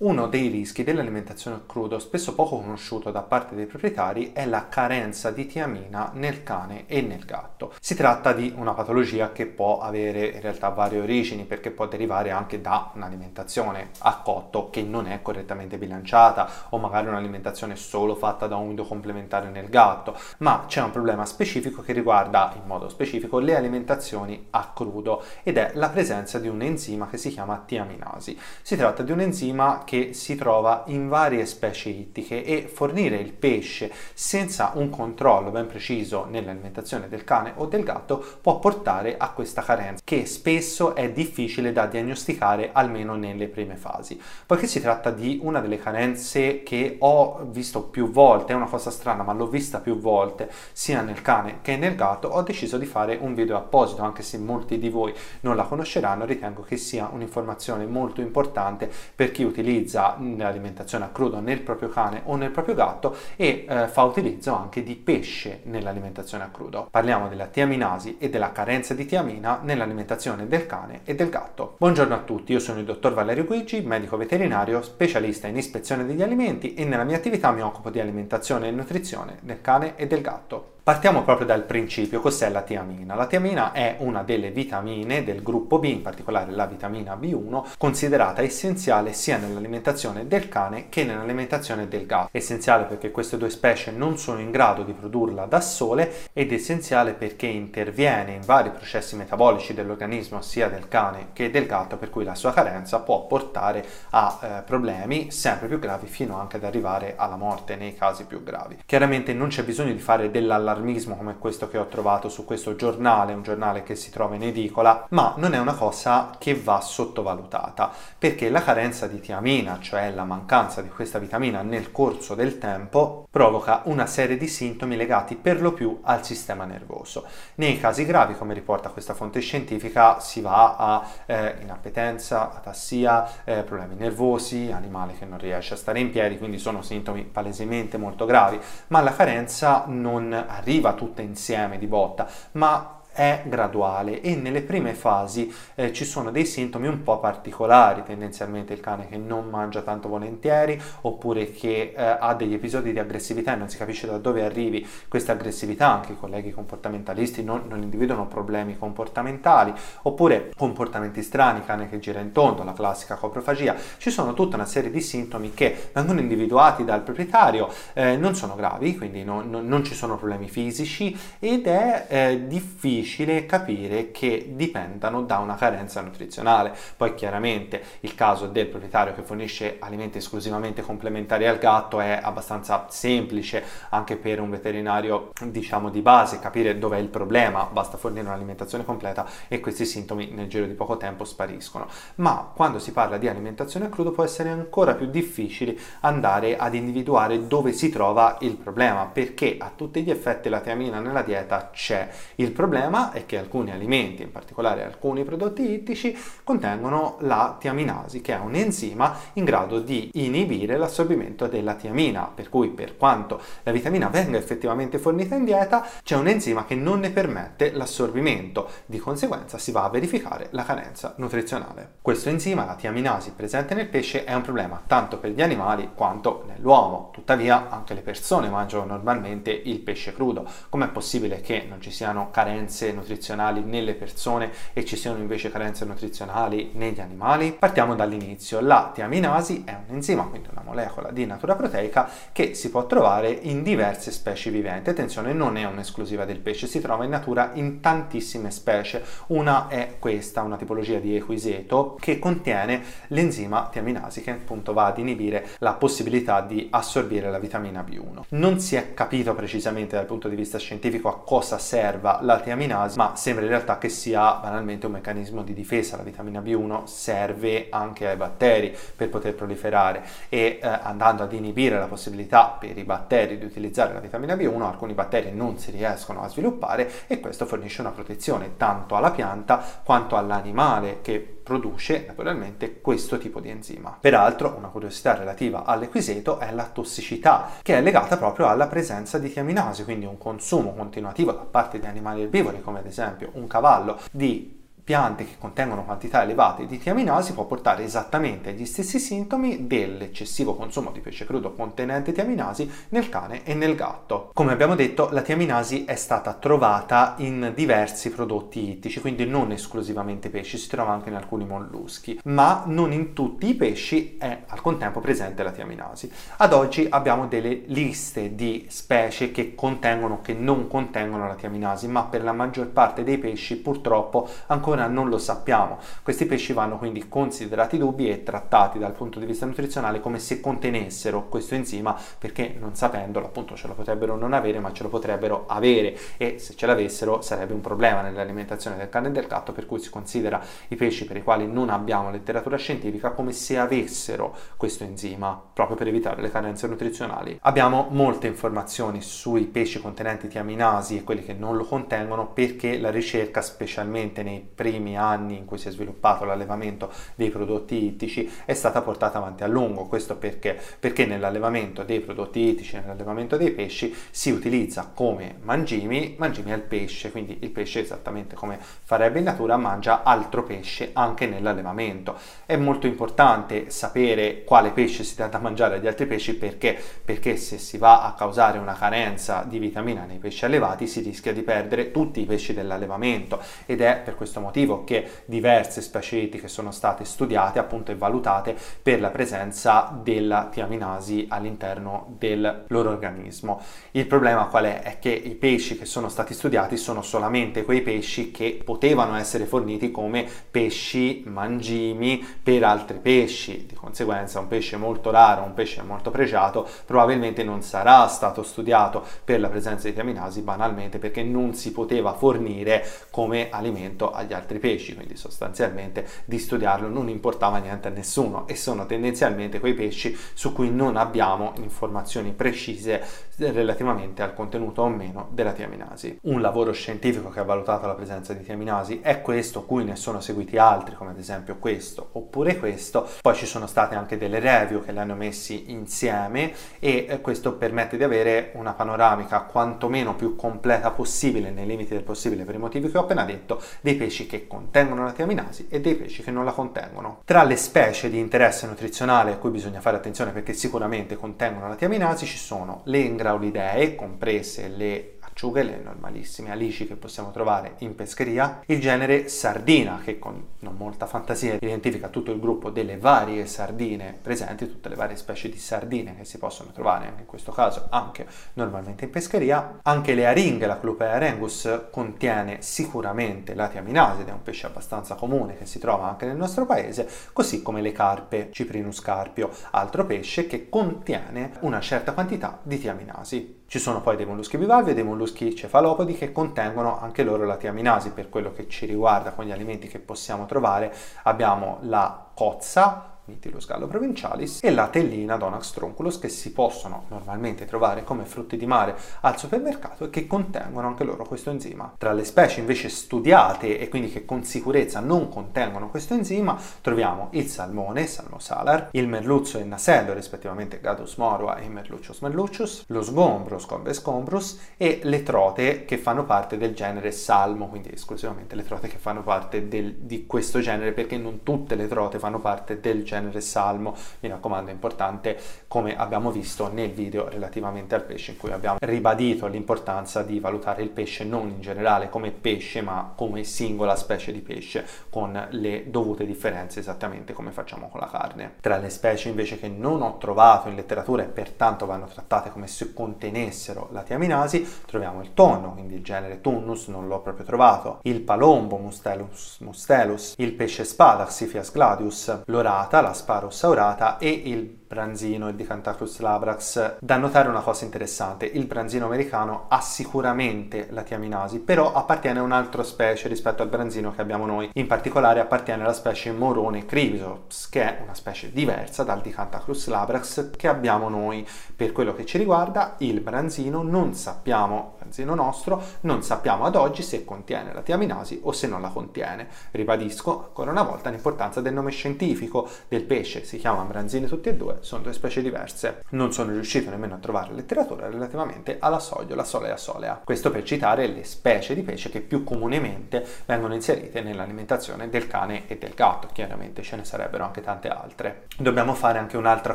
Uno dei rischi dell'alimentazione a crudo, spesso poco conosciuto da parte dei proprietari, è la carenza di tiamina nel cane e nel gatto. Si tratta di una patologia che può avere in realtà varie origini perché può derivare anche da un'alimentazione a cotto che non è correttamente bilanciata o magari un'alimentazione solo fatta da umido complementare nel gatto, ma c'è un problema specifico che riguarda in modo specifico le alimentazioni a crudo ed è la presenza di un enzima che si chiama tiaminasi. Si tratta di un enzima che si trova in varie specie ittiche e fornire il pesce senza un controllo ben preciso nell'alimentazione del cane o del gatto può portare a questa carenza che spesso è difficile da diagnosticare almeno nelle prime fasi. Poiché si tratta di una delle carenze che ho visto più volte, è una cosa strana ma l'ho vista più volte sia nel cane che nel gatto, ho deciso di fare un video apposito anche se molti di voi non la conosceranno, ritengo che sia un'informazione molto importante per chi utilizza utilizza l'alimentazione a crudo nel proprio cane o nel proprio gatto e eh, fa utilizzo anche di pesce nell'alimentazione a crudo. Parliamo della tiaminasi e della carenza di tiamina nell'alimentazione del cane e del gatto. Buongiorno a tutti, io sono il dottor Valerio Guigi, medico veterinario, specialista in ispezione degli alimenti e nella mia attività mi occupo di alimentazione e nutrizione del cane e del gatto. Partiamo proprio dal principio, cos'è la tiamina? La tiamina è una delle vitamine del gruppo B, in particolare la vitamina B1, considerata essenziale sia nell'alimentazione del cane che nell'alimentazione del gatto. Essenziale perché queste due specie non sono in grado di produrla da sole ed essenziale perché interviene in vari processi metabolici dell'organismo sia del cane che del gatto, per cui la sua carenza può portare a eh, problemi sempre più gravi fino anche ad arrivare alla morte nei casi più gravi. Chiaramente non c'è bisogno di fare dell'allarmismo allarmismo come questo che ho trovato su questo giornale, un giornale che si trova in edicola, ma non è una cosa che va sottovalutata, perché la carenza di tiamina, cioè la mancanza di questa vitamina nel corso del tempo, provoca una serie di sintomi legati per lo più al sistema nervoso. Nei casi gravi, come riporta questa fonte scientifica, si va a eh, inappetenza, atassia, eh, problemi nervosi, animale che non riesce a stare in piedi, quindi sono sintomi palesemente molto gravi, ma la carenza non arriva arriva tutta insieme di botta, ma è graduale e nelle prime fasi eh, ci sono dei sintomi un po' particolari, tendenzialmente il cane che non mangia tanto volentieri oppure che eh, ha degli episodi di aggressività e non si capisce da dove arrivi questa aggressività, anche i colleghi comportamentalisti non, non individuano problemi comportamentali oppure comportamenti strani, cane che gira in tondo, la classica coprofagia, ci sono tutta una serie di sintomi che vengono individuati dal proprietario, eh, non sono gravi, quindi no, no, non ci sono problemi fisici ed è eh, difficile difficile capire che dipendano da una carenza nutrizionale. Poi chiaramente il caso del proprietario che fornisce alimenti esclusivamente complementari al gatto è abbastanza semplice anche per un veterinario diciamo di base capire dov'è il problema, basta fornire un'alimentazione completa e questi sintomi nel giro di poco tempo spariscono. Ma quando si parla di alimentazione a crudo può essere ancora più difficile andare ad individuare dove si trova il problema perché a tutti gli effetti la tiamina nella dieta c'è. Il problema problema è che alcuni alimenti, in particolare alcuni prodotti ittici, contengono la tiaminasi, che è un enzima in grado di inibire l'assorbimento della tiamina, per cui per quanto la vitamina venga effettivamente fornita in dieta, c'è un enzima che non ne permette l'assorbimento, di conseguenza si va a verificare la carenza nutrizionale. Questo enzima, la tiaminasi presente nel pesce, è un problema tanto per gli animali quanto nell'uomo, tuttavia anche le persone mangiano normalmente il pesce crudo. Com'è possibile che non ci siano carenze nutrizionali nelle persone e ci siano invece carenze nutrizionali negli animali? Partiamo dall'inizio. La tiaminasi è un enzima, quindi una molecola di natura proteica che si può trovare in diverse specie viventi. Attenzione, non è un'esclusiva del pesce, si trova in natura in tantissime specie. Una è questa, una tipologia di equiseto che contiene l'enzima tiaminasi che appunto va ad inibire la possibilità di assorbire la vitamina B1. Non si è capito precisamente dal punto di vista scientifico a cosa serva la tiaminasi vitamina ma sembra in realtà che sia banalmente un meccanismo di difesa. La vitamina B1 serve anche ai batteri per poter proliferare e eh, andando ad inibire la possibilità per i batteri di utilizzare la vitamina B1, alcuni batteri non si riescono a sviluppare e questo fornisce una protezione tanto alla pianta quanto all'animale che produce naturalmente questo tipo di enzima. Peraltro una curiosità relativa all'equiseto è la tossicità che è legata proprio alla presenza di tiaminasi, quindi un consumo continuativo da parte di animali erbivori come ad esempio un cavallo di piante che contengono quantità elevate di tiaminasi può portare esattamente agli stessi sintomi dell'eccessivo consumo di pesce crudo contenente tiaminasi nel cane e nel gatto. Come abbiamo detto, la tiaminasi è stata trovata in diversi prodotti ittici, quindi non esclusivamente pesci, si trova anche in alcuni molluschi, ma non in tutti i pesci è al contempo presente la tiaminasi. Ad oggi abbiamo delle liste di specie che contengono o che non contengono la tiaminasi, ma per la maggior parte dei pesci purtroppo ancora ancora non lo sappiamo. Questi pesci vanno quindi considerati dubbi e trattati dal punto di vista nutrizionale come se contenessero questo enzima perché non sapendolo appunto ce lo potrebbero non avere ma ce lo potrebbero avere e se ce l'avessero sarebbe un problema nell'alimentazione del cane e del gatto per cui si considera i pesci per i quali non abbiamo letteratura scientifica come se avessero questo enzima proprio per evitare le carenze nutrizionali. Abbiamo molte informazioni sui pesci contenenti tiaminasi e quelli che non lo contengono perché la ricerca specialmente nei primi primi anni in cui si è sviluppato l'allevamento dei prodotti ittici è stata portata avanti a lungo. Questo perché? Perché nell'allevamento dei prodotti ittici, nell'allevamento dei pesci, si utilizza come mangimi, mangimi al pesce, quindi il pesce esattamente come farebbe in natura mangia altro pesce anche nell'allevamento. È molto importante sapere quale pesce si dà da mangiare agli altri pesci perché? Perché se si va a causare una carenza di vitamina nei pesci allevati si rischia di perdere tutti i pesci dell'allevamento ed è per questo motivo motivo che diverse specie etiche sono state studiate appunto e valutate per la presenza della tiaminasi all'interno del loro organismo. Il problema qual è? È che i pesci che sono stati studiati sono solamente quei pesci che potevano essere forniti come pesci mangimi per altri pesci, di conseguenza un pesce molto raro, un pesce molto pregiato probabilmente non sarà stato studiato per la presenza di tiaminasi banalmente perché non si poteva fornire come alimento agli altri altri pesci, quindi sostanzialmente di studiarlo non importava niente a nessuno e sono tendenzialmente quei pesci su cui non abbiamo informazioni precise relativamente al contenuto o meno della tiaminasi. Un lavoro scientifico che ha valutato la presenza di tiaminasi è questo, cui ne sono seguiti altri come ad esempio questo oppure questo, poi ci sono state anche delle review che li hanno messi insieme e eh, questo permette di avere una panoramica quantomeno più completa possibile nei limiti del possibile per i motivi che ho appena detto dei pesci che contengono la tiaminasi e dei pesci che non la contengono. Tra le specie di interesse nutrizionale a cui bisogna fare attenzione perché sicuramente contengono la tiaminasi ci sono le ingraulidee, comprese le acciughe, le normalissime alici che possiamo trovare in pescheria, il genere sardina che con non molta fantasia identifica tutto il gruppo delle varie sardine presenti, tutte le varie specie di sardine che si possono trovare in questo caso anche normalmente in pescheria, anche le aringhe, la Clupea arengus contiene sicuramente la tiaminasi ed è un pesce abbastanza comune che si trova anche nel nostro paese, così come le carpe, Ciprinus carpio, altro pesce che contiene una certa quantità di tiaminasi. Ci sono poi dei molluschi bivalvi e dei molluschi cefalopodi che contengono anche loro la tiaminasi. Per quello che ci riguarda con gli alimenti che possiamo trovare abbiamo la cozza, Mitilus gallo provincialis, e la tellina Donax trunculus che si possono normalmente trovare come frutti di mare al supermercato e che contengono anche loro questo enzima. Tra le specie invece studiate e quindi che con sicurezza non contengono questo enzima troviamo il salmone, Salmo salar, il merluzzo e il nasello rispettivamente Gadus morua e Merluccius merluccius, lo sgombro Scombe scombrus e le trote che fanno parte del genere salmo, quindi esclusivamente le trote che fanno parte del, di questo genere perché non tutte le trote fanno parte del genere genere salmo, mi raccomando è importante come abbiamo visto nel video relativamente al pesce in cui abbiamo ribadito l'importanza di valutare il pesce non in generale come pesce ma come singola specie di pesce con le dovute differenze esattamente come facciamo con la carne. Tra le specie invece che non ho trovato in letteratura e pertanto vanno trattate come se contenessero la tiaminasi troviamo il tonno, quindi il genere Tunnus non l'ho proprio trovato, il palombo Mustelus, mustelus il pesce spada Xiphias gladius, l'orata, la Sparosaurata e il branzino, il Dicantacrus labrax. Da notare una cosa interessante, il branzino americano ha sicuramente la tiaminasi, però appartiene a un'altra specie rispetto al branzino che abbiamo noi. In particolare appartiene alla specie Morone crivisops, che è una specie diversa dal Dicantacrus labrax che abbiamo noi. Per quello che ci riguarda, il branzino non sappiamo, branzino nostro, non sappiamo ad oggi se contiene la tiaminasi o se non la contiene. Ribadisco ancora una volta l'importanza del nome scientifico del pesce, si chiama branzini tutti e due, sono due specie diverse. Non sono riuscito nemmeno a trovare letteratura relativamente alla sogliola solea solea. Questo per citare le specie di pesce che più comunemente vengono inserite nell'alimentazione del cane e del gatto. Chiaramente ce ne sarebbero anche tante altre. Dobbiamo fare anche un'altra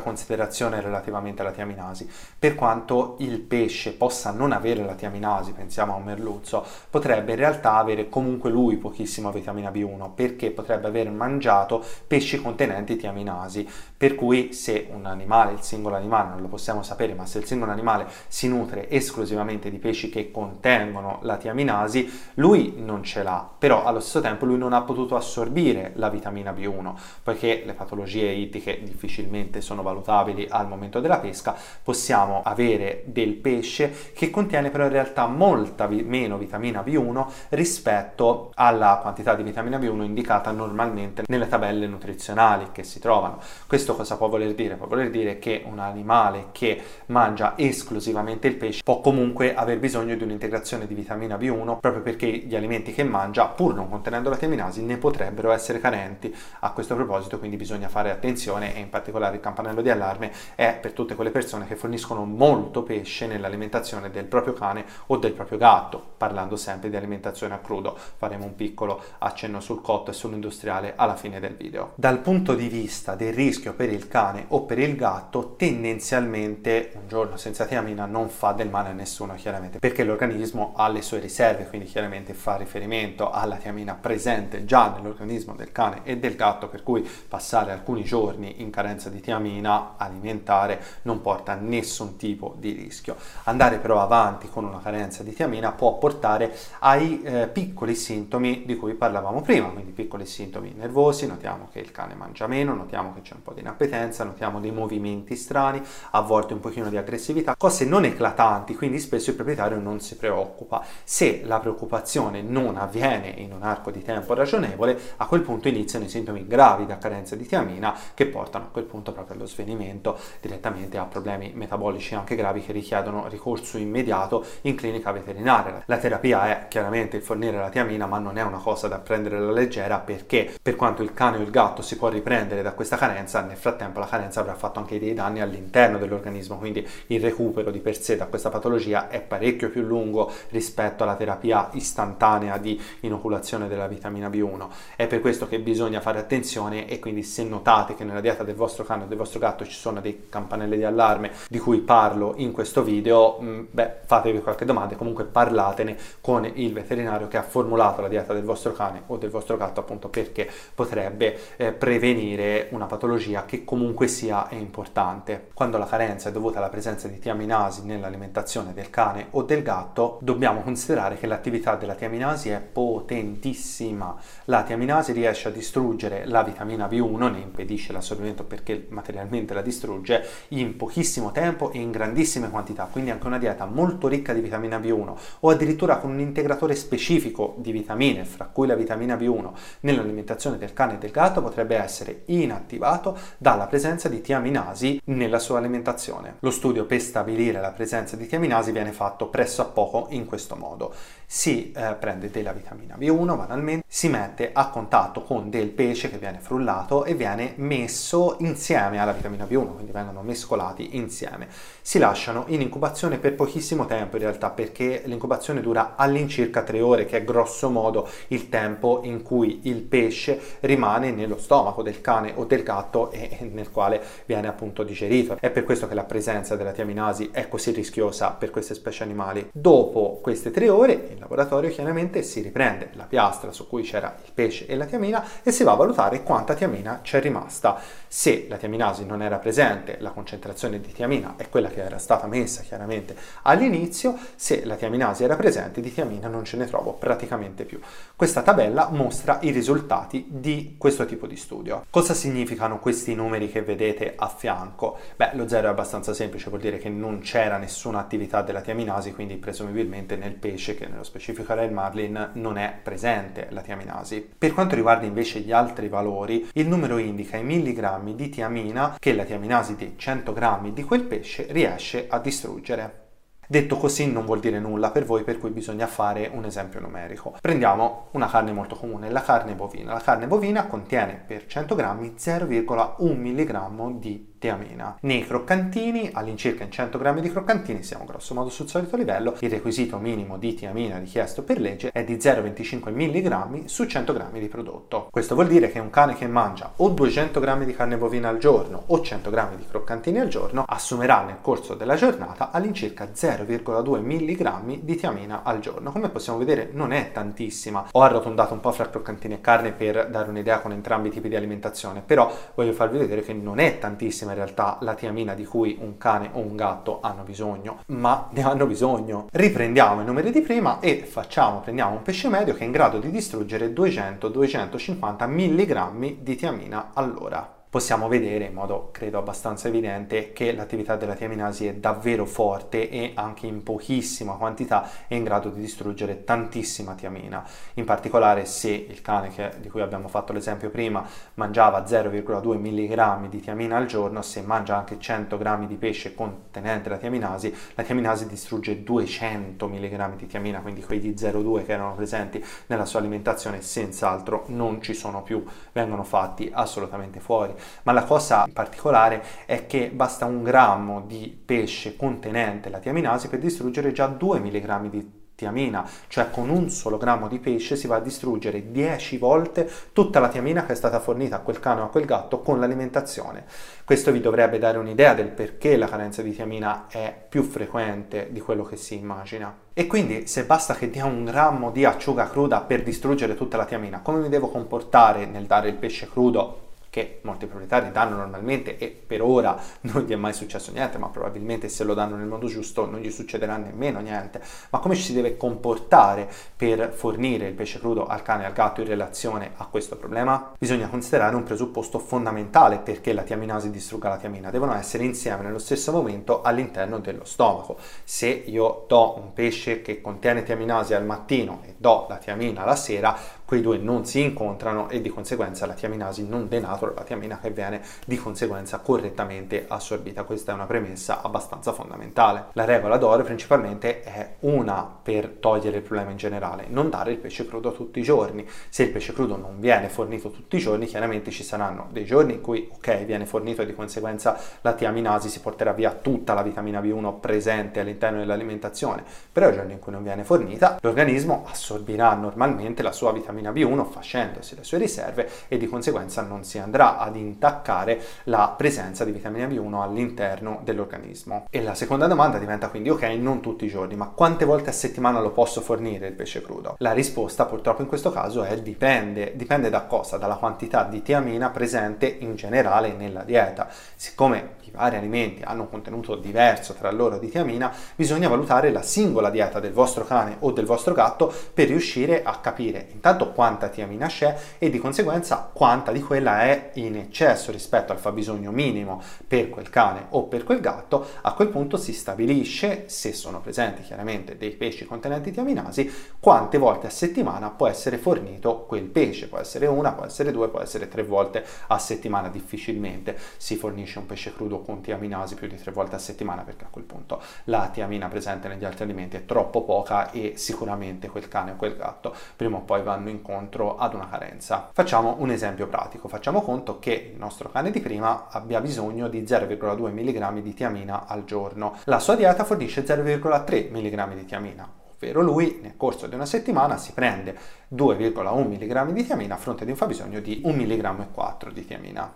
considerazione relativamente alla tiaminasi. Per quanto il pesce possa non avere la tiaminasi, pensiamo a un merluzzo, potrebbe in realtà avere comunque lui pochissima vitamina B1 perché potrebbe aver mangiato pesci contenenti tiaminasi. Per cui se un animale, il singolo animale, non lo possiamo sapere, ma se il singolo animale si nutre esclusivamente di pesci che contengono la tiaminasi, lui non ce l'ha, però allo stesso tempo lui non ha potuto assorbire la vitamina B1, poiché le patologie ittiche difficilmente sono valutabili al momento della pesca, possiamo avere del pesce che contiene però in realtà molta vi- meno vitamina B1 rispetto alla quantità di vitamina B1 indicata normalmente nelle tabelle nutrizionali che si trovano. Questo cosa può voler dire? Può voler dire che un animale che mangia esclusivamente il pesce può comunque aver bisogno di un'integrazione di vitamina B1 proprio perché gli alimenti che mangia, pur non contenendo la tiaminasi, ne potrebbero essere carenti. A questo proposito quindi bisogna fare attenzione e in particolare il campanello di allarme è per tutte quelle persone che forniscono molto pesce nell'alimentazione del proprio cane o del proprio gatto, parlando sempre di alimentazione a crudo. Faremo un piccolo accenno sul cotto e sull'industriale alla fine del video. Dal punto di vista del rischio per il cane o per il gatto, tendenzialmente un giorno senza tiamina non fa del male a nessuno, chiaramente, perché l'organismo ha le sue riserve, quindi chiaramente fa riferimento alla tiamina presente già nell'organismo del cane e del gatto, per cui passare alcuni giorni in carenza di tiamina alimentare non porta nessun tipo di rischio. Andare però avanti con una carenza di tiamina può portare ai eh, piccoli sintomi di cui parlavamo prima, quindi piccoli sintomi nervosi, notiamo che il cane mangia meno, notiamo che c'è un po' di inappetenza, notiamo dei movimenti strani, a volte un pochino di aggressività, cose non eclatanti, quindi spesso il proprietario non si preoccupa. Se la preoccupazione non avviene in un arco di tempo ragionevole, a quel punto iniziano i sintomi gravi da carenza di tiamina che portano a quel punto proprio allo svenimento direttamente a problemi metabolici anche gravi che richiedono ricorso immediato in clinica veterinaria. La terapia è chiaramente il fornire la tiamina, ma non è una cosa da prendere alla leggera perché per quanto il cane o il gatto si può riprendere da questa carenza, nel frattempo la carenza avrà fatto anche dei danni all'interno dell'organismo, quindi il recupero di per sé da questa patologia è parecchio più lungo rispetto alla terapia istantanea di inoculazione della vitamina B1. È per questo che bisogna fare attenzione e quindi se notate che nella dieta del vostro cane o del vostro gatto ci sono dei campanelli di allarme di cui parlo in questo video, mm, beh, fatevi qualche domanda comunque parlatene con il veterinario che ha formulato la dieta del vostro cane o del vostro gatto appunto perché potrebbe eh, prevenire una patologia che comunque sia è importante. Quando la carenza è dovuta alla presenza di tiaminasi nell'alimentazione del cane o del gatto, dobbiamo considerare che l'attività della tiaminasi è potentissima. La tiaminasi riesce a distruggere la vitamina B1, ne impedisce l'assorbimento perché materialmente la distrugge in pochissimo tempo e in grandissime quantità, quindi anche una dieta molto ricca di vitamina B1 o addirittura con un integratore specifico di vitamine, fra cui la vitamina B1, nell'alimentazione del cane e del gatto potrebbe essere inattivato dalla presenza di tiaminasi nella sua alimentazione. Lo studio per stabilire la presenza di tiaminasi viene fatto presso a poco in questo modo. Si eh, prende della vitamina B1 banalmente, si mette a contatto con del pesce che viene frullato e viene messo insieme alla vitamina B1, quindi vengono mescolati insieme. Si lasciano in incubazione per pochissimo tempo in realtà perché l'incubazione dura all'incirca 3 ore, che è grosso modo il tempo in cui il pesce rimane nello stomaco del cane o del gatto e nel quale viene appunto digerito. È per questo che la presenza della tiaminasi è così rischiosa per queste specie animali. Dopo queste 3 ore laboratorio chiaramente si riprende la piastra su cui c'era il pesce e la tiamina e si va a valutare quanta tiamina c'è rimasta. Se la tiaminasi non era presente, la concentrazione di tiamina è quella che era stata messa chiaramente all'inizio, se la tiaminasi era presente di tiamina non ce ne trovo praticamente più. Questa tabella mostra i risultati di questo tipo di studio. Cosa significano questi numeri che vedete a fianco? Beh, lo zero è abbastanza semplice, vuol dire che non c'era nessuna attività della tiaminasi, quindi presumibilmente nel pesce, che nello specifico era il marlin, non è presente la tiaminasi. Per quanto riguarda invece gli altri valori, il numero indica i milligrammi di tiamina che la tiaminasi di 100 grammi di quel pesce riesce a distruggere. Detto così non vuol dire nulla per voi, per cui bisogna fare un esempio numerico. Prendiamo una carne molto comune, la carne bovina. La carne bovina contiene per 100 grammi 0,1 mg di tiamina. Nei croccantini, all'incirca in 100 grammi di croccantini, siamo grosso modo sul solito livello, il requisito minimo di tiamina richiesto per legge è di 0,25 mg su 100 grammi di prodotto. Questo vuol dire che un cane che mangia o 200 grammi di carne bovina al giorno o 100 grammi di croccantini al giorno assumerà nel corso della giornata all'incirca 0,2 mg di tiamina al giorno. Come possiamo vedere non è tantissima. Ho arrotondato un po' fra croccantini e carne per dare un'idea con entrambi i tipi di alimentazione, però voglio farvi vedere che non è tantissima in realtà la tiamina di cui un cane o un gatto hanno bisogno, ma ne hanno bisogno. Riprendiamo i numeri di prima e facciamo, prendiamo un pesce medio che è in grado di distruggere 200-250 mg di tiamina all'ora possiamo vedere in modo credo abbastanza evidente che l'attività della tiaminasi è davvero forte e anche in pochissima quantità è in grado di distruggere tantissima tiamina. In particolare se il cane che, di cui abbiamo fatto l'esempio prima mangiava 0,2 mg di tiamina al giorno, se mangia anche 100 g di pesce contenente la tiaminasi, la tiaminasi distrugge 200 mg di tiamina, quindi quei di 0,2 che erano presenti nella sua alimentazione senz'altro non ci sono più, vengono fatti assolutamente fuori ma la cosa particolare è che basta un grammo di pesce contenente la tiaminasi per distruggere già 2 mg di tiamina, cioè con un solo grammo di pesce si va a distruggere 10 volte tutta la tiamina che è stata fornita a quel cane o a quel gatto con l'alimentazione. Questo vi dovrebbe dare un'idea del perché la carenza di tiamina è più frequente di quello che si immagina. E quindi se basta che dia un grammo di acciuga cruda per distruggere tutta la tiamina, come mi devo comportare nel dare il pesce crudo che molti proprietari danno normalmente e per ora non gli è mai successo niente, ma probabilmente se lo danno nel modo giusto non gli succederà nemmeno niente. Ma come ci si deve comportare per fornire il pesce crudo al cane e al gatto in relazione a questo problema? Bisogna considerare un presupposto fondamentale perché la tiaminasi distrugga la tiamina. Devono essere insieme nello stesso momento all'interno dello stomaco. Se io do un pesce che contiene tiaminasi al mattino e do la tiamina la sera, quei due non si incontrano e di conseguenza la tiaminasi non denatura la tiamina che viene di conseguenza correttamente assorbita. Questa è una premessa abbastanza fondamentale. La regola d'oro principalmente è una per togliere il problema in generale, non dare il pesce crudo tutti i giorni. Se il pesce crudo non viene fornito tutti i giorni, chiaramente ci saranno dei giorni in cui ok, viene fornito e di conseguenza la tiaminasi si porterà via tutta la vitamina B1 presente all'interno dell'alimentazione, però i giorni in cui non viene fornita, l'organismo assorbirà normalmente la sua vitamina vitamina B1 facendosi le sue riserve e di conseguenza non si andrà ad intaccare la presenza di vitamina B1 all'interno dell'organismo. E la seconda domanda diventa quindi ok, non tutti i giorni, ma quante volte a settimana lo posso fornire il pesce crudo? La risposta purtroppo in questo caso è dipende, dipende da cosa? Dalla quantità di tiamina presente in generale nella dieta. Siccome i vari alimenti hanno un contenuto diverso tra loro di tiamina, bisogna valutare la singola dieta del vostro cane o del vostro gatto per riuscire a capire intanto quanta tiamina c'è e di conseguenza quanta di quella è in eccesso rispetto al fabbisogno minimo per quel cane o per quel gatto. A quel punto si stabilisce, se sono presenti chiaramente dei pesci contenenti tiaminasi, quante volte a settimana può essere fornito quel pesce. Può essere una, può essere due, può essere tre volte a settimana. Difficilmente si fornisce un pesce crudo con tiaminasi più di tre volte a settimana perché a quel punto la tiamina presente negli altri alimenti è troppo poca e sicuramente quel cane o quel gatto prima o poi vanno incontro ad una carenza. Facciamo un esempio pratico, facciamo conto che il nostro cane di prima abbia bisogno di 0,2 mg di tiamina al giorno. La sua dieta fornisce 0,3 mg di tiamina, ovvero lui nel corso di una settimana si prende 2,1 mg di tiamina a fronte di un fabbisogno di 1,4 mg di tiamina,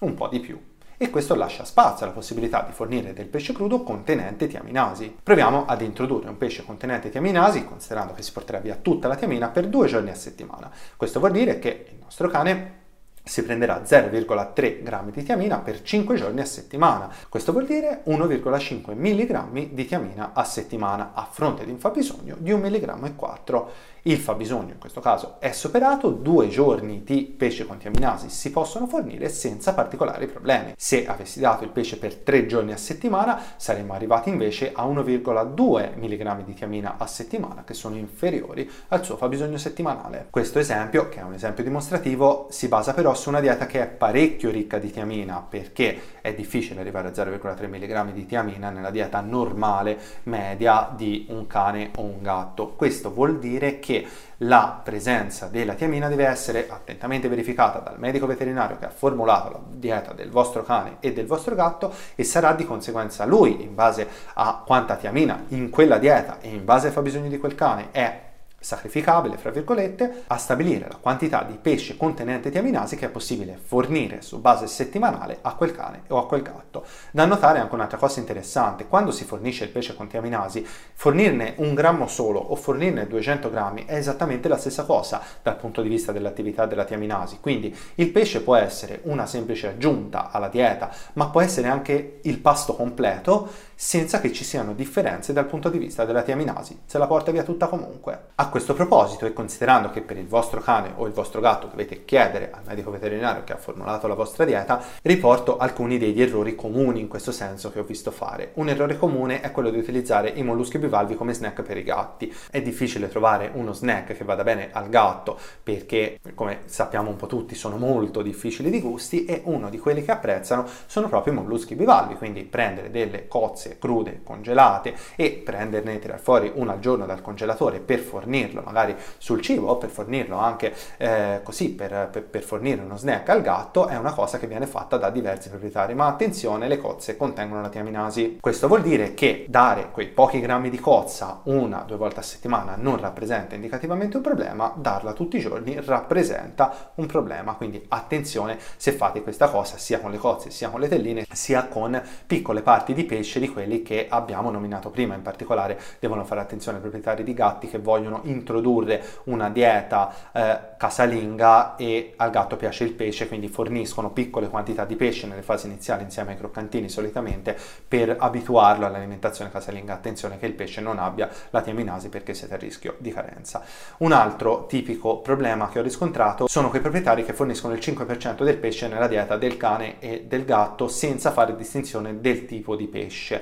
un po' di più e questo lascia spazio alla possibilità di fornire del pesce crudo contenente tiaminasi. Proviamo ad introdurre un pesce contenente tiaminasi, considerando che si porterà via tutta la tiamina per due giorni a settimana. Questo vuol dire che il nostro cane si prenderà 0,3 g di tiamina per 5 giorni a settimana. Questo vuol dire 1,5 mg di tiamina a settimana a fronte di un fabbisogno di 1,4 mg il fabbisogno in questo caso è superato, due giorni di pesce con tiaminasi si possono fornire senza particolari problemi. Se avessi dato il pesce per tre giorni a settimana saremmo arrivati invece a 1,2 mg di tiamina a settimana che sono inferiori al suo fabbisogno settimanale. Questo esempio, che è un esempio dimostrativo, si basa però su una dieta che è parecchio ricca di tiamina perché è difficile arrivare a 0,3 mg di tiamina nella dieta normale media di un cane o un gatto. Questo vuol dire che la presenza della tiamina deve essere attentamente verificata dal medico veterinario che ha formulato la dieta del vostro cane e del vostro gatto e sarà di conseguenza lui, in base a quanta tiamina in quella dieta e in base ai fabbisogni di quel cane è sacrificabile, fra virgolette, a stabilire la quantità di pesce contenente tiaminasi che è possibile fornire su base settimanale a quel cane o a quel gatto. Da notare anche un'altra cosa interessante, quando si fornisce il pesce con tiaminasi, fornirne un grammo solo o fornirne 200 grammi è esattamente la stessa cosa dal punto di vista dell'attività della tiaminasi, quindi il pesce può essere una semplice aggiunta alla dieta, ma può essere anche il pasto completo senza che ci siano differenze dal punto di vista della tiaminasi, se la porta via tutta comunque. A questo proposito e considerando che per il vostro cane o il vostro gatto dovete chiedere al medico veterinario che ha formulato la vostra dieta, riporto alcuni degli errori comuni in questo senso che ho visto fare. Un errore comune è quello di utilizzare i molluschi bivalvi come snack per i gatti. È difficile trovare uno snack che vada bene al gatto perché, come sappiamo un po' tutti, sono molto difficili di gusti e uno di quelli che apprezzano sono proprio i molluschi bivalvi, quindi prendere delle cozze crude, congelate e prenderne, tirar fuori una al giorno dal congelatore per fornirlo magari sul cibo o per fornirlo anche eh, così per, per, per, fornire uno snack al gatto è una cosa che viene fatta da diversi proprietari. Ma attenzione le cozze contengono la tiaminasi. Questo vuol dire che dare quei pochi grammi di cozza una due volte a settimana non rappresenta indicativamente un problema darla tutti i giorni rappresenta un problema. Quindi attenzione se fate questa cosa sia con le cozze sia con le telline sia con piccole parti di pesce di quelli che abbiamo nominato prima. In particolare devono fare attenzione ai proprietari di gatti che vogliono introdurre una dieta eh, casalinga e al gatto piace il pesce, quindi forniscono piccole quantità di pesce nelle fasi iniziali insieme ai croccantini solitamente per abituarlo all'alimentazione casalinga. Attenzione che il pesce non abbia la tiaminasi perché siete a rischio di carenza. Un altro tipico problema che ho riscontrato sono quei proprietari che forniscono il 5% del pesce nella dieta del cane e del gatto senza fare distinzione del tipo di pesce.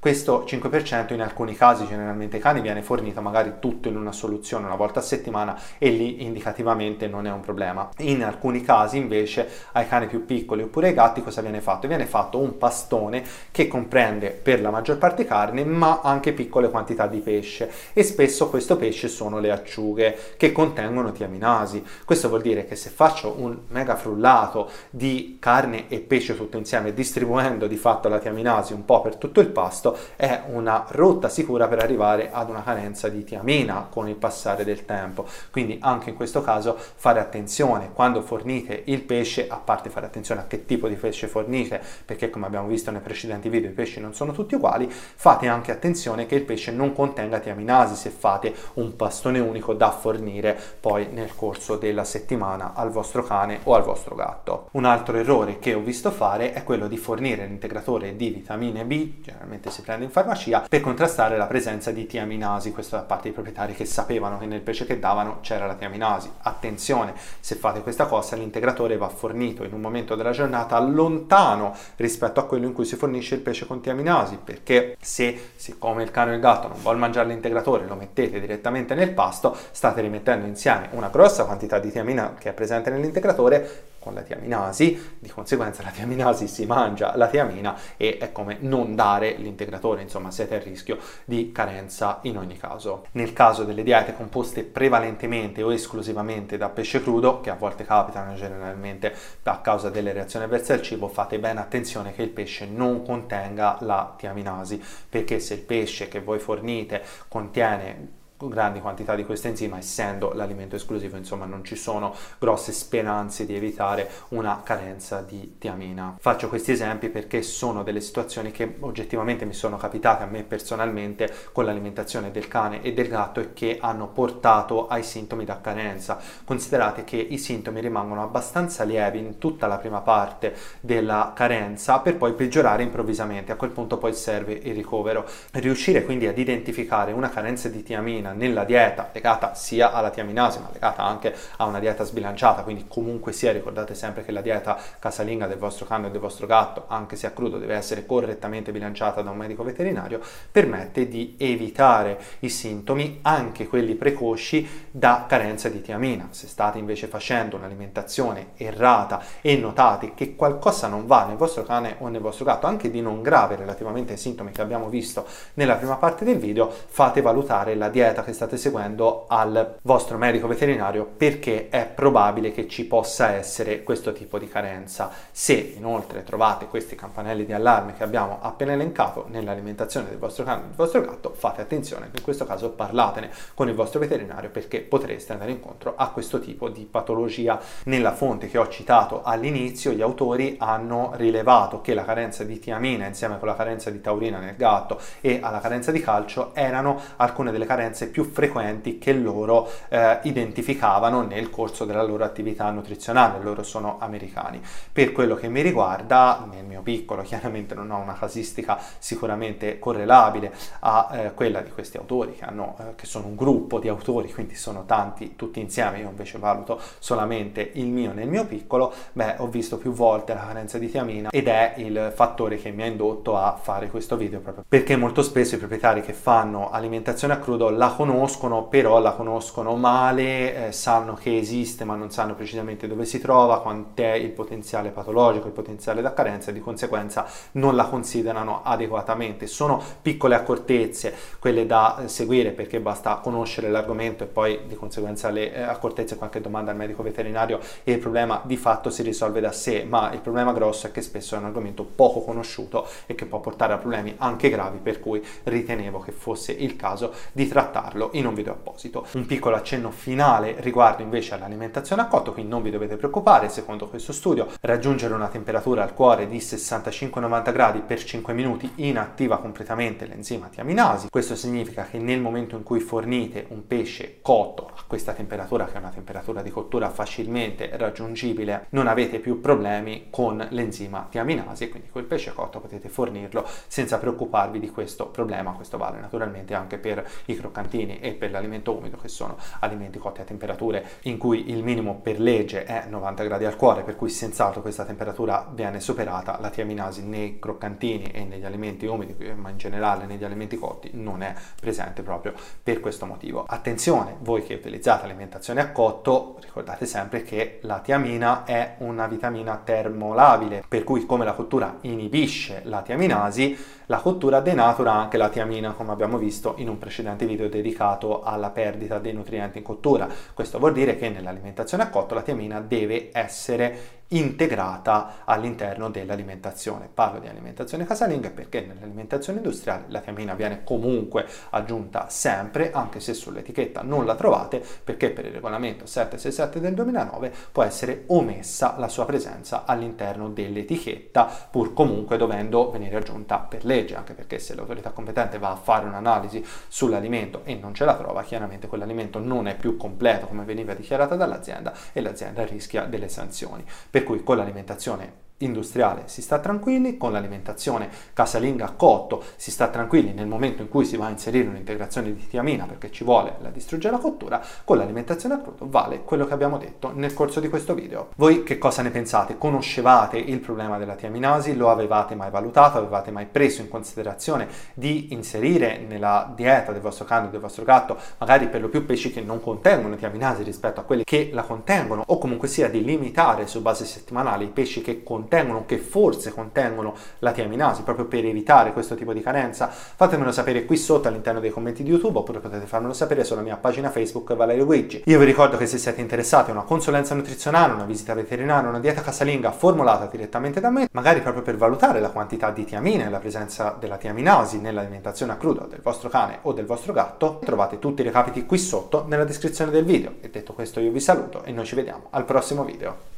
Questo 5% in alcuni casi, generalmente ai cani, viene fornito magari tutto in una soluzione una volta a settimana e lì indicativamente non è un problema. In alcuni casi invece ai cani più piccoli oppure ai gatti cosa viene fatto? Viene fatto un pastone che comprende per la maggior parte carne ma anche piccole quantità di pesce e spesso questo pesce sono le acciughe che contengono tiaminasi. Questo vuol dire che se faccio un mega frullato di carne e pesce tutto insieme distribuendo di fatto la tiaminasi un po' per tutto il pasto è una rotta sicura per arrivare ad una carenza di tiamina con il passare del tempo. Quindi anche in questo caso fare attenzione quando fornite il pesce, a parte fare attenzione a che tipo di pesce fornite, perché come abbiamo visto nei precedenti video i pesci non sono tutti uguali, fate anche attenzione che il pesce non contenga tiaminasi se fate un pastone unico da fornire poi nel corso della settimana al vostro cane o al vostro gatto. Un altro errore che ho visto fare è quello di fornire l'integratore di vitamine B, generalmente si si prende in farmacia per contrastare la presenza di tiaminasi, questo da parte dei proprietari che sapevano che nel pesce che davano c'era la tiaminasi. Attenzione, se fate questa cosa l'integratore va fornito in un momento della giornata lontano rispetto a quello in cui si fornisce il pesce con tiaminasi, perché se siccome il cane o il gatto non vuole mangiare l'integratore lo mettete direttamente nel pasto, state rimettendo insieme una grossa quantità di tiamina che è presente nell'integratore con la tiaminasi, di conseguenza la tiaminasi si mangia la tiamina e è come non dare l'integratore, insomma siete a rischio di carenza in ogni caso. Nel caso delle diete composte prevalentemente o esclusivamente da pesce crudo, che a volte capitano generalmente a causa delle reazioni avverse al cibo, fate bene attenzione che il pesce non contenga la tiaminasi, perché se il pesce che voi fornite contiene grandi quantità di questo enzima, essendo l'alimento esclusivo, insomma non ci sono grosse speranze di evitare una carenza di tiamina. Faccio questi esempi perché sono delle situazioni che oggettivamente mi sono capitate a me personalmente con l'alimentazione del cane e del gatto e che hanno portato ai sintomi da carenza. Considerate che i sintomi rimangono abbastanza lievi in tutta la prima parte della carenza per poi peggiorare improvvisamente, a quel punto poi serve il ricovero. Riuscire quindi ad identificare una carenza di tiamina tiamina nella dieta legata sia alla tiaminasi ma legata anche a una dieta sbilanciata, quindi comunque sia ricordate sempre che la dieta casalinga del vostro cane o del vostro gatto, anche se a crudo, deve essere correttamente bilanciata da un medico veterinario, permette di evitare i sintomi, anche quelli precoci, da carenza di tiamina. Se state invece facendo un'alimentazione errata e notate che qualcosa non va nel vostro cane o nel vostro gatto, anche di non grave relativamente ai sintomi che abbiamo visto nella prima parte del video, fate valutare la dieta che state seguendo al vostro medico veterinario perché è probabile che ci possa essere questo tipo di carenza. Se inoltre trovate questi campanelli di allarme che abbiamo appena elencato nell'alimentazione del vostro cane o del vostro gatto, fate attenzione in questo caso parlatene con il vostro veterinario perché potreste andare incontro a questo tipo di patologia. Nella fonte che ho citato all'inizio, gli autori hanno rilevato che la carenza di tiamina insieme con la carenza di taurina nel gatto e alla carenza di calcio erano alcune delle carenze più frequenti che loro eh, identificavano nel corso della loro attività nutrizionale. Loro sono americani. Per quello che mi riguarda, nel mio piccolo, chiaramente non ho una casistica sicuramente correlabile a eh, quella di questi autori che, hanno, eh, che sono un gruppo di autori, quindi sono tanti tutti insieme. Io invece valuto solamente il mio nel mio piccolo. Beh, ho visto più volte la carenza di tiamina ed è il fattore che mi ha indotto a fare questo video proprio perché molto spesso i proprietari che fanno alimentazione a crudo la conoscono, però la conoscono male, eh, sanno che esiste ma non sanno precisamente dove si trova, quant'è il potenziale patologico, il potenziale da carenza e di conseguenza non la considerano adeguatamente. Sono piccole accortezze, quelle da eh, seguire perché basta conoscere l'argomento e poi di conseguenza le eh, accortezze, qualche domanda al medico veterinario e il problema di fatto si risolve da sé, ma il problema grosso è che spesso è un argomento poco conosciuto e che può portare a problemi anche gravi, per cui ritenevo che fosse il caso di trattarlo in un video apposito. Un piccolo accenno finale riguardo invece all'alimentazione a cotto, quindi non vi dovete preoccupare, secondo questo studio raggiungere una temperatura al cuore di 65-90 gradi per 5 minuti inattiva completamente l'enzima tiaminasi. Questo significa che nel momento in cui fornite un pesce cotto a questa temperatura, che è una temperatura di cottura facilmente raggiungibile, non avete più problemi con l'enzima tiaminasi e quindi quel pesce cotto potete fornirlo senza preoccuparvi di questo problema. Questo vale naturalmente anche per i croccantini e per l'alimento umido che sono alimenti cotti a temperature in cui il minimo per legge è 90 gradi al cuore, per cui senz'altro questa temperatura viene superata, la tiaminasi nei croccantini e negli alimenti umidi, ma in generale negli alimenti cotti, non è presente proprio per questo motivo. Attenzione, voi che utilizzate alimentazione a cotto, ricordate sempre che la tiamina è una vitamina termolabile, per cui come la cottura inibisce la tiaminasi, la cottura denatura anche la tiamina, come abbiamo visto in un precedente video dedicato alla perdita dei nutrienti in cottura. Questo vuol dire che nell'alimentazione a cotto la tiamina deve essere integrata all'interno dell'alimentazione. Parlo di alimentazione casalinga perché nell'alimentazione industriale la tiamina viene comunque aggiunta sempre, anche se sull'etichetta non la trovate, perché per il regolamento 767 del 2009 può essere omessa la sua presenza all'interno dell'etichetta, pur comunque dovendo venire aggiunta per legge, anche perché se l'autorità competente va a fare un'analisi sull'alimento e non ce la trova, chiaramente quell'alimento non è più completo come veniva dichiarata dall'azienda e l'azienda rischia delle sanzioni. Per per cui con l'alimentazione industriale si sta tranquilli, con l'alimentazione casalinga a cotto si sta tranquilli nel momento in cui si va a inserire un'integrazione di tiamina perché ci vuole la distruggere la cottura, con l'alimentazione a crudo vale quello che abbiamo detto nel corso di questo video. Voi che cosa ne pensate? Conoscevate il problema della tiaminasi? Lo avevate mai valutato? Avevate mai preso in considerazione di inserire nella dieta del vostro cane o del vostro gatto magari per lo più pesci che non contengono tiaminasi rispetto a quelli che la contengono o comunque sia di limitare su base settimanale i pesci che contengono contengono, che forse contengono la tiaminasi, proprio per evitare questo tipo di carenza, fatemelo sapere qui sotto all'interno dei commenti di YouTube oppure potete farmelo sapere sulla mia pagina Facebook Valerio Guigi. Io vi ricordo che se siete interessati a una consulenza nutrizionale, una visita veterinaria, una dieta casalinga formulata direttamente da me, magari proprio per valutare la quantità di tiamina e la presenza della tiaminasi nell'alimentazione a crudo del vostro cane o del vostro gatto, trovate tutti i recapiti qui sotto nella descrizione del video. E detto questo io vi saluto e noi ci vediamo al prossimo video.